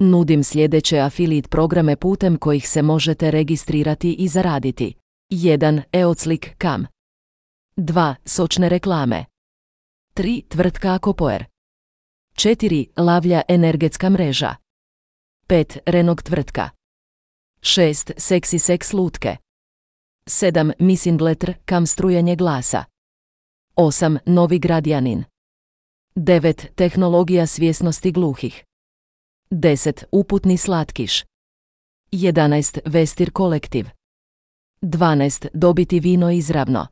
Nudim sljedeće affiliate programe putem kojih se možete registrirati i zaraditi. 1. Eoclik Kam 2. Sočne reklame 3. Tvrtka Akopoer 4. Lavlja energetska mreža 5. Renog tvrtka 6. Seksi seks lutke 7. Missing letter kam strujanje glasa 8. Novi gradjanin 9. Tehnologija svjesnosti gluhih 10. Uputni slatkiš 11. Vestir kolektiv 12. Dobiti vino izravno